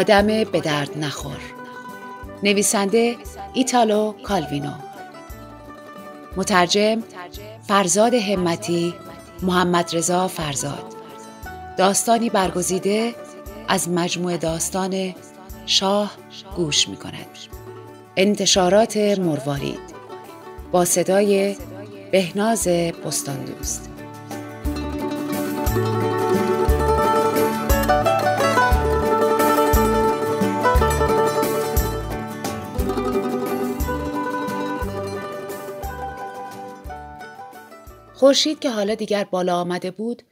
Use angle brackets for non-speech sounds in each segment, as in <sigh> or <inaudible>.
آدم به درد نخور. نویسنده ایتالو کالوینو. مترجم فرزاد همتی محمد رضا فرزاد. داستانی برگزیده از مجموع داستان شاه گوش می کند انتشارات مروارید. با صدای بهناز بستان خورشید که حالا دیگر بالا آمده بود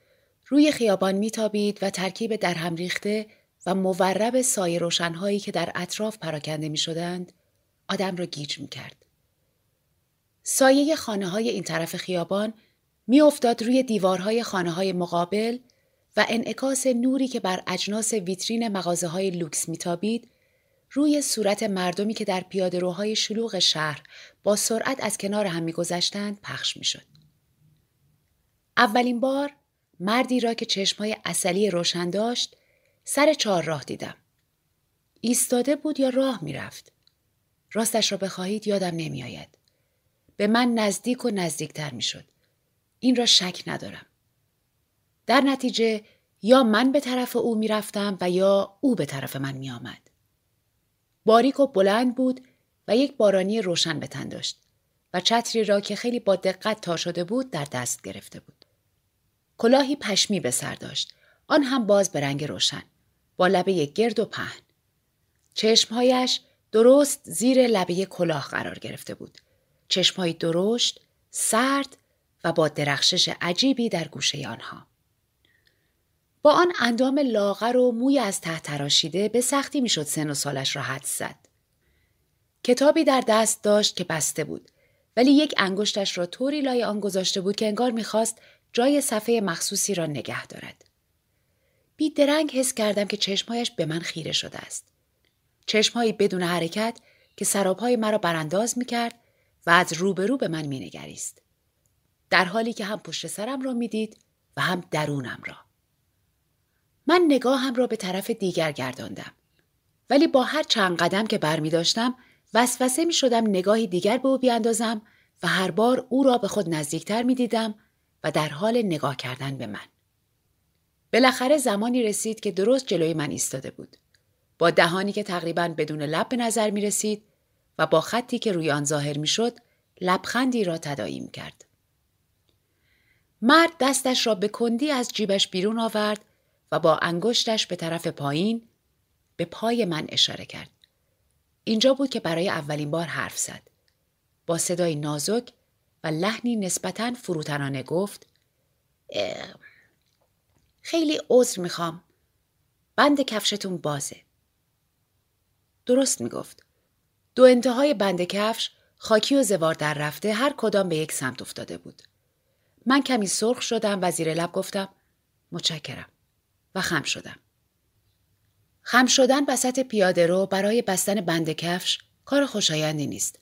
روی خیابان میتابید و ترکیب در هم ریخته و مورب سایه روشنهایی که در اطراف پراکنده می شدند آدم را گیج می کرد. سایه خانه های این طرف خیابان می افتاد روی دیوارهای خانه های مقابل و انعکاس نوری که بر اجناس ویترین مغازه های لوکس میتابید روی صورت مردمی که در پیاده روهای شلوغ شهر با سرعت از کنار هم میگذشتند پخش می‌شد. اولین بار مردی را که چشمهای اصلی روشن داشت سر چهار راه دیدم. ایستاده بود یا راه می‌رفت. راستش را بخواهید یادم نمیآید. به من نزدیک و نزدیکتر می‌شد. این را شک ندارم. در نتیجه یا من به طرف او می‌رفتم و یا او به طرف من میآمد. باریک و بلند بود و یک بارانی روشن به تن داشت و چتری را که خیلی با دقت تا شده بود در دست گرفته بود. کلاهی پشمی به سر داشت. آن هم باز به رنگ روشن. با لبه گرد و پهن. چشمهایش درست زیر لبه کلاه قرار گرفته بود. چشمهایی درشت، سرد و با درخشش عجیبی در گوشه آنها. با آن اندام لاغر و موی از ته تراشیده به سختی می‌شد سن و سالش را حد زد. کتابی در دست داشت که بسته بود ولی یک انگشتش را طوری لای آن گذاشته بود که انگار می‌خواست جای صفحه مخصوصی را نگه دارد. بی درنگ حس کردم که چشمهایش به من خیره شده است. چشمهایی بدون حرکت که سرابهای مرا برانداز می کرد و از روبرو به من می نگریست. در حالی که هم پشت سرم را می‌دید و هم درونم را. من نگاهم را به طرف دیگر گرداندم. ولی با هر چند قدم که بر می داشتم وسوسه می شدم نگاهی دیگر به او بیاندازم و هر بار او را به خود نزدیکتر می دیدم و در حال نگاه کردن به من. بالاخره زمانی رسید که درست جلوی من ایستاده بود. با دهانی که تقریبا بدون لب به نظر می رسید و با خطی که روی آن ظاهر می شد لبخندی را تداعی کرد. مرد دستش را به کندی از جیبش بیرون آورد و با انگشتش به طرف پایین به پای من اشاره کرد. اینجا بود که برای اولین بار حرف زد. با صدای نازک لحنی نسبتا فروتنانه گفت خیلی عذر می‌خوام. بند کفشتون بازه. درست می‌گفت. دو انتهای بند کفش خاکی و زوار در رفته هر کدام به یک سمت افتاده بود. من کمی سرخ شدم و زیر لب گفتم متشکرم و خم شدم. خم شدن وسط پیاده رو برای بستن بند کفش کار خوشایندی نیست.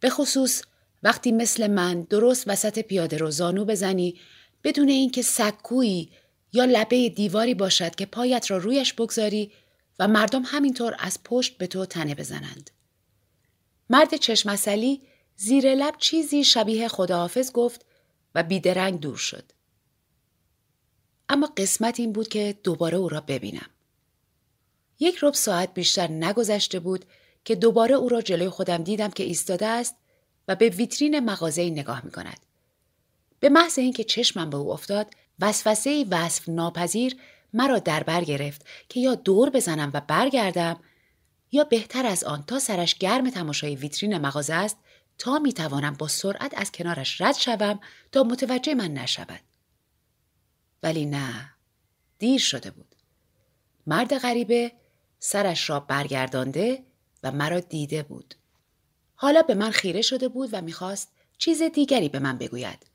به خصوص وقتی مثل من درست وسط پیاده رو زانو بزنی بدون اینکه سکویی یا لبه دیواری باشد که پایت را رویش بگذاری و مردم همینطور از پشت به تو تنه بزنند. مرد چشمسلی زیر لب چیزی شبیه خداحافظ گفت و بیدرنگ دور شد. اما قسمت این بود که دوباره او را ببینم. یک رب ساعت بیشتر نگذشته بود که دوباره او را جلوی خودم دیدم که ایستاده است و به ویترین مغازه نگاه می کند. به محض اینکه چشمم به او افتاد وسوسه وصف ناپذیر مرا در بر گرفت که یا دور بزنم و برگردم یا بهتر از آن تا سرش گرم تماشای ویترین مغازه است تا می توانم با سرعت از کنارش رد شوم تا متوجه من نشود. ولی نه دیر شده بود. مرد غریبه سرش را برگردانده و مرا دیده بود. حالا به من خیره شده بود و می‌خواست چیز دیگری به من بگوید.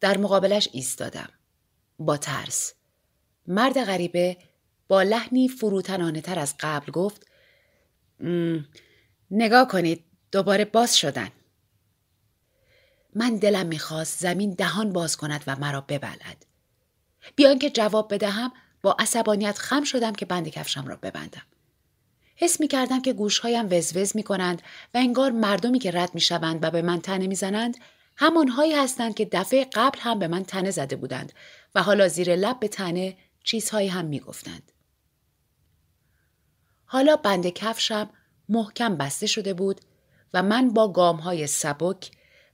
در مقابلش ایستادم. با ترس. مرد غریبه با لحنی فروتنانه تر از قبل گفت نگاه کنید دوباره باز شدن. من دلم می‌خواست زمین دهان باز کند و مرا ببلد. بیان که جواب بدهم با عصبانیت خم شدم که بند کفشم را ببندم. حس می کردم که گوشهایم وزوز می کنند و انگار مردمی که رد می شوند و به من تنه می زنند همانهایی هستند که دفعه قبل هم به من تنه زده بودند و حالا زیر لب به تنه چیزهایی هم می گفتند. حالا بند کفشم محکم بسته شده بود و من با گام های سبک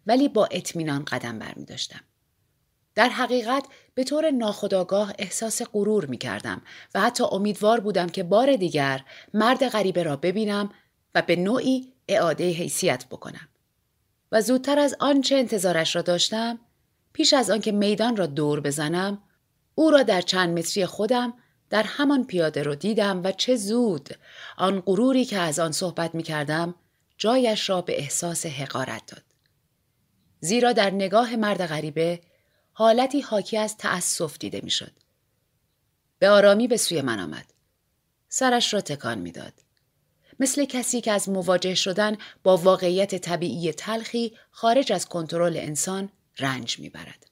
ولی با اطمینان قدم برمی داشتم. در حقیقت به طور ناخودآگاه احساس غرور می کردم و حتی امیدوار بودم که بار دیگر مرد غریبه را ببینم و به نوعی اعاده حیثیت بکنم. و زودتر از آنچه انتظارش را داشتم پیش از آنکه میدان را دور بزنم او را در چند متری خودم در همان پیاده رو دیدم و چه زود آن غروری که از آن صحبت می کردم جایش را به احساس حقارت داد. زیرا در نگاه مرد غریبه حالتی حاکی از تأسف دیده می‌شد. به آرامی به سوی من آمد. سرش را تکان می‌داد. مثل کسی که از مواجه شدن با واقعیت طبیعی تلخی خارج از کنترل انسان رنج می‌برد.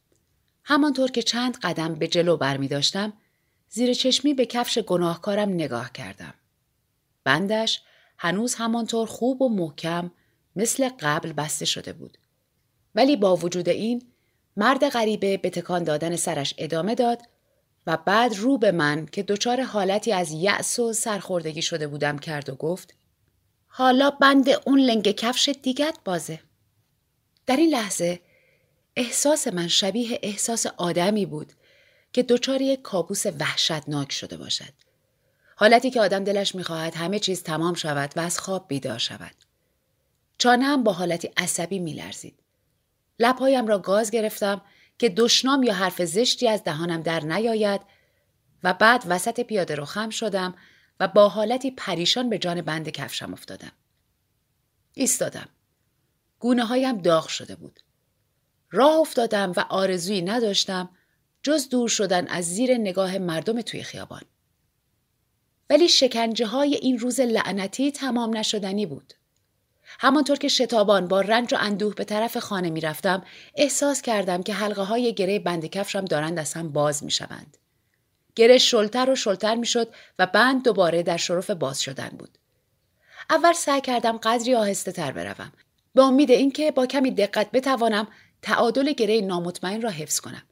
همانطور که چند قدم به جلو برمی داشتم، زیر چشمی به کفش گناهکارم نگاه کردم. بندش هنوز همانطور خوب و محکم مثل قبل بسته شده بود. ولی با وجود این مرد غریبه به تکان دادن سرش ادامه داد و بعد رو به من که دچار حالتی از یأس و سرخوردگی شده بودم کرد و گفت حالا بند اون لنگ کفش دیگت بازه. در این لحظه احساس من شبیه احساس آدمی بود که دچار یک کابوس وحشتناک شده باشد. حالتی که آدم دلش می‌خواهد همه چیز تمام شود و از خواب بیدار شود. چانه هم با حالتی عصبی میلرزید. لبهایم را گاز گرفتم که دشنام یا حرف زشتی از دهانم در نیاید و بعد وسط پیاده رو خم شدم و با حالتی پریشان به جان بند کفشم افتادم. ایستادم. گونه هایم داغ شده بود. راه افتادم و آرزویی نداشتم جز دور شدن از زیر نگاه مردم توی خیابان. ولی شکنجه های این روز لعنتی تمام نشدنی بود. همانطور که شتابان با رنج و اندوه به طرف خانه می رفتم احساس کردم که حلقه های گره بند کفشم دارند از هم باز می شوند. گره شلتر و شلتر می شد و بند دوباره در شرف باز شدن بود. اول سعی کردم قدری آهسته تر بروم. به امید اینکه با کمی دقت بتوانم تعادل گره نامطمئن را حفظ کنم.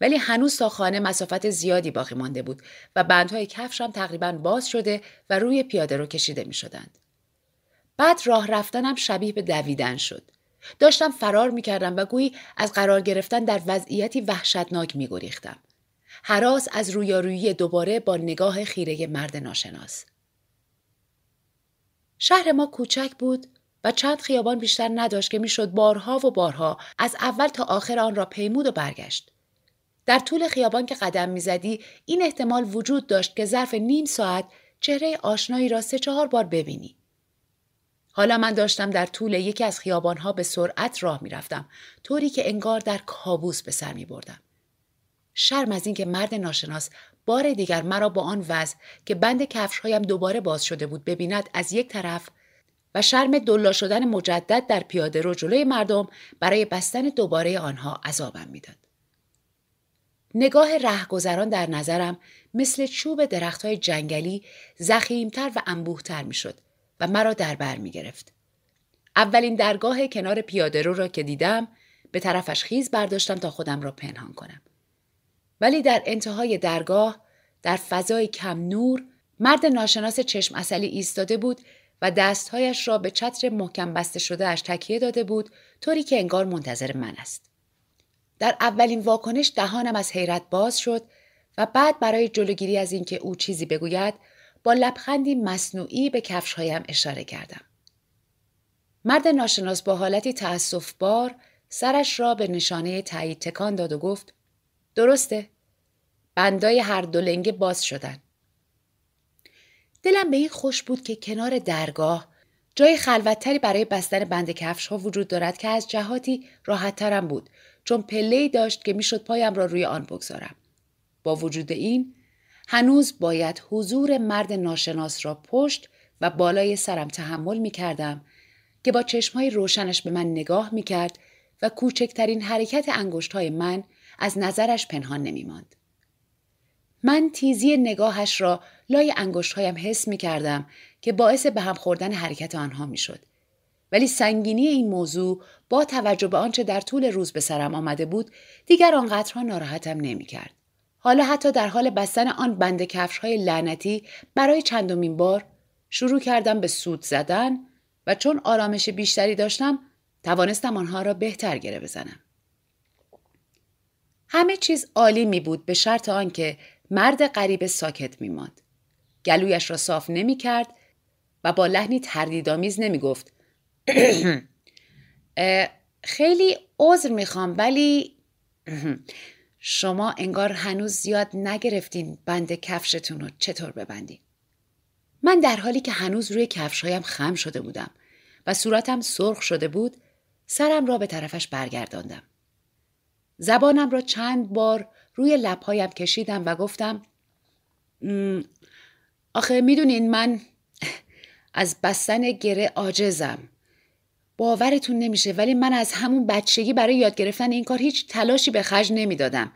ولی هنوز تا خانه مسافت زیادی باقی مانده بود و بندهای کفشم تقریبا باز شده و روی پیاده رو کشیده می شدند. بعد راه رفتنم شبیه به دویدن شد. داشتم فرار می کردم و گویی از قرار گرفتن در وضعیتی وحشتناک می گریختم. حراس از رویارویی دوباره با نگاه خیره مرد ناشناس. شهر ما کوچک بود و چند خیابان بیشتر نداشت که می‌شد بارها و بارها از اول تا آخر آن را پیمود و برگشت. در طول خیابان که قدم می‌زدی این احتمال وجود داشت که ظرف نیم ساعت چهره آشنایی را سه چهار بار ببینی. حالا من داشتم در طول یکی از خیابانها به سرعت راه می‌رفتم طوری که انگار در کابوس به سر می بردم. شرم از اینکه مرد ناشناس بار دیگر مرا با آن وضع که بند کفشهایم دوباره باز شده بود ببیند از یک طرف و شرم دلا شدن مجدد در پیاده رو جلوی مردم برای بستن دوباره آنها عذابم می‌داد. نگاه رهگذران در نظرم مثل چوب درختهای جنگلی زخیمتر و انبوهتر می‌شد و مرا در بر می گرفت. اولین درگاه کنار پیاده رو را که دیدم به طرفش خیز برداشتم تا خودم را پنهان کنم. ولی در انتهای درگاه در فضای کم نور مرد ناشناس چشم اصلی ایستاده بود و دستهایش را به چتر محکم بسته شده اش تکیه داده بود طوری که انگار منتظر من است. در اولین واکنش دهانم از حیرت باز شد و بعد برای جلوگیری از اینکه او چیزی بگوید با لبخندی مصنوعی به کفشهایم اشاره کردم. مرد ناشناس با حالتی تأصف بار سرش را به نشانه تایید تکان داد و گفت درسته بندای هر دو لنگه باز شدن. دلم به این خوش بود که کنار درگاه جای خلوتتری برای بستن بند کفش ها وجود دارد که از جهاتی راحت ترم بود چون پله داشت که می‌شد پایم را روی آن بگذارم. با وجود این هنوز باید حضور مرد ناشناس را پشت و بالای سرم تحمل می کردم که با چشمهای روشنش به من نگاه می کرد و کوچکترین حرکت انگشت من از نظرش پنهان نمی ماند. من تیزی نگاهش را لای هایم حس می کردم که باعث به هم خوردن حرکت آنها می شد. ولی سنگینی این موضوع با توجه به آنچه در طول روز به سرم آمده بود دیگر آنقدرها ناراحتم نمی کرد. حالا حتی در حال بستن آن بند کفش های لعنتی برای چندمین بار شروع کردم به سود زدن و چون آرامش بیشتری داشتم توانستم آنها را بهتر گره بزنم. همه چیز عالی می بود به شرط آنکه مرد غریب ساکت می ماند. گلویش را صاف نمی کرد و با لحنی تردیدآمیز نمی گفت <clears throat> خیلی عذر می‌خوام ولی <clears throat> شما انگار هنوز زیاد نگرفتین بند کفشتون رو چطور ببندین. من در حالی که هنوز روی کفشهایم خم شده بودم و صورتم سرخ شده بود سرم را به طرفش برگرداندم. زبانم را چند بار روی لبهایم کشیدم و گفتم آخه می‌دونین من از بستن گره عاجزم. باورتون نمیشه ولی من از همون بچگی برای یاد گرفتن این کار هیچ تلاشی به خرج نمی‌دادم.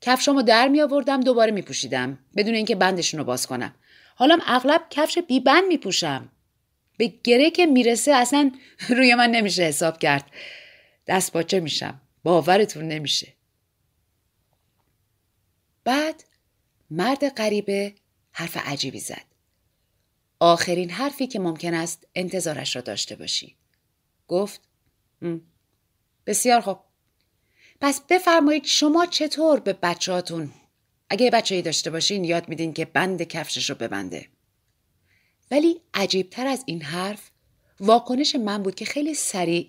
کفشامو در می آوردم دوباره می پوشیدم بدون اینکه بندشون رو باز کنم. حالا اغلب کفش بی بند می پوشم به گره که می‌رسه اصلا روی من نمیشه حساب کرد. دست باچه میشم. باورتون نمیشه. بعد مرد غریبه حرف عجیبی زد. آخرین حرفی که ممکن است انتظارش را داشته باشی. گفت بسیار خوب. پس بفرمایید شما چطور به بچهاتون اگه بچه داشته باشین یاد میدین که بند کفشش رو ببنده؟ ولی عجیبتر از این حرف واکنش من بود که خیلی سریع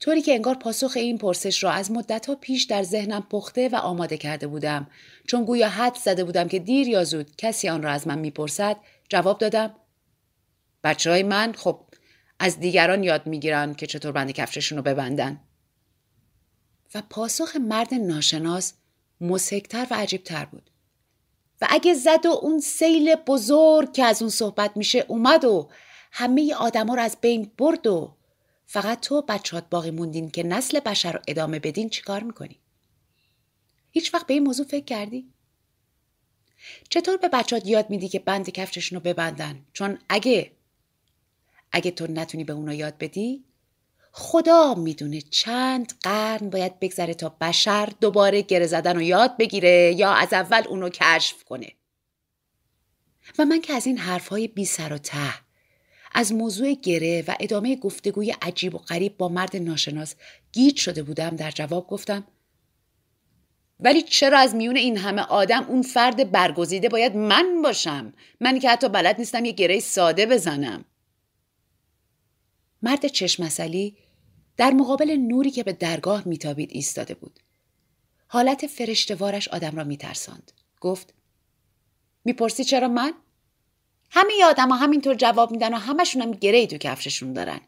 طوری که انگار پاسخ این پرسش را از مدتها پیش در ذهنم پخته و آماده کرده بودم. چون گویا حد زده بودم که دیر یا زود کسی آن را از من می‌پرسد جواب دادم بچه های من خب از دیگران یاد می‌گیرن که چطور بند کفششون رو ببندن و پاسخ مرد ناشناس مسکتر و عجیبتر بود و اگه زد و اون سیل بزرگ که از اون صحبت میشه اومد و همه آدما رو از بین برد و فقط تو بچهات باقی موندین که نسل بشر رو ادامه بدین چیکار می‌کنی؟ هیچ وقت به این موضوع فکر کردی؟ چطور به بچهات یاد میدی که بند کفششون رو ببندن؟ چون اگه اگه تو نتونی به اونا یاد بدی خدا می‌دونه چند قرن باید بگذره تا بشر دوباره گره زدن و یاد بگیره یا از اول اونو کشف کنه. و من که از این حرفهای بی سر و ته از موضوع گره و ادامه گفتگوی عجیب و غریب با مرد ناشناس گیج شده بودم در جواب گفتم ولی چرا از میون این همه آدم اون فرد برگزیده باید من باشم؟ من که حتی بلد نیستم یه گره ساده بزنم. مرد چشمسلی در مقابل نوری که به درگاه میتابید ایستاده بود. حالت فرشتوارش آدم را میترساند. گفت می‌پرسی چرا من؟ همه آدم ها همینطور جواب میدن و همشون هم گره تو کفششون دارن.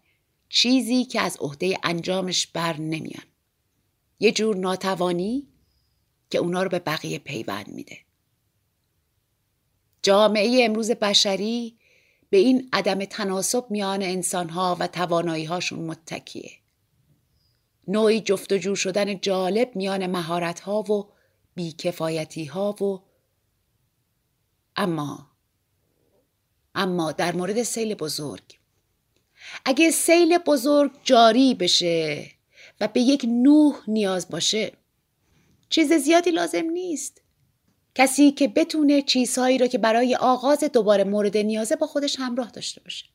چیزی که از عهده انجامش بر نمیان. یه جور ناتوانی که اونا رو به بقیه پیوند میده. جامعه امروز بشری به این عدم تناسب میان انسانها و تواناییهاشون متکیه. نوعی جفتجو شدن جالب میان مهارتها و بیکفایتی ها و اما اما در مورد سیل بزرگ. اگه سیل بزرگ جاری بشه و به یک نوح نیاز باشه چیز زیادی لازم نیست. کسی که بتونه چیزهایی را که برای آغاز دوباره مورد نیازه با خودش همراه داشته باشه.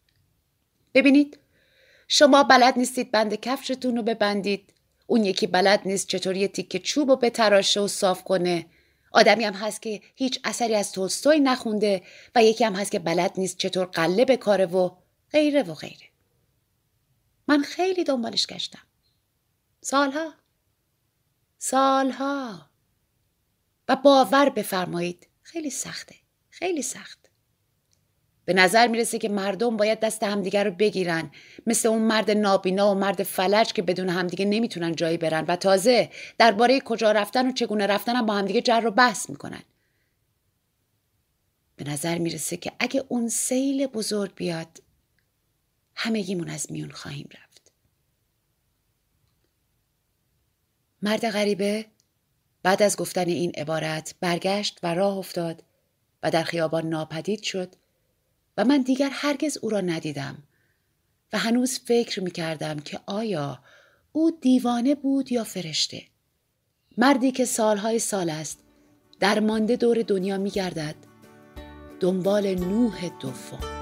ببینید شما بلد نیستید بند کفشتون رو ببندید. اون یکی بلد نیست چطور یه تیکه چوب رو بتراشه و صاف کنه. آدمی هم هست که هیچ اثری از تولستوی نخونده و یکی هم هست که بلد نیست چطور قله بکاره و غیره و غیره. من خیلی دنبالش گشتم. سالها. سالها. و باور بفرمایید. خیلی سخته. خیلی سخت. به نظر می‌رسه که مردم باید دست همدیگه رو بگیرن. مثل اون مرد نابینا و مرد فلج که بدون همدیگه نمی‌تونن جایی برن. و تازه درباره کجا رفتن و چگونه رفتن هم با همدیگه جر رو بحث می‌کنن. به نظر می‌رسه که اگه اون سیل بزرگ بیاد همگیمون از میون خواهیم رفت. مرد غریبه؟ بعد از گفتن این عبارت برگشت و راه افتاد و در خیابان ناپدید شد و من دیگر هرگز او را ندیدم و هنوز فکر می کردم که آیا او دیوانه بود یا فرشته. مردی که سالهای سال است در مانده دور دنیا می گردد دنبال نوح دوم.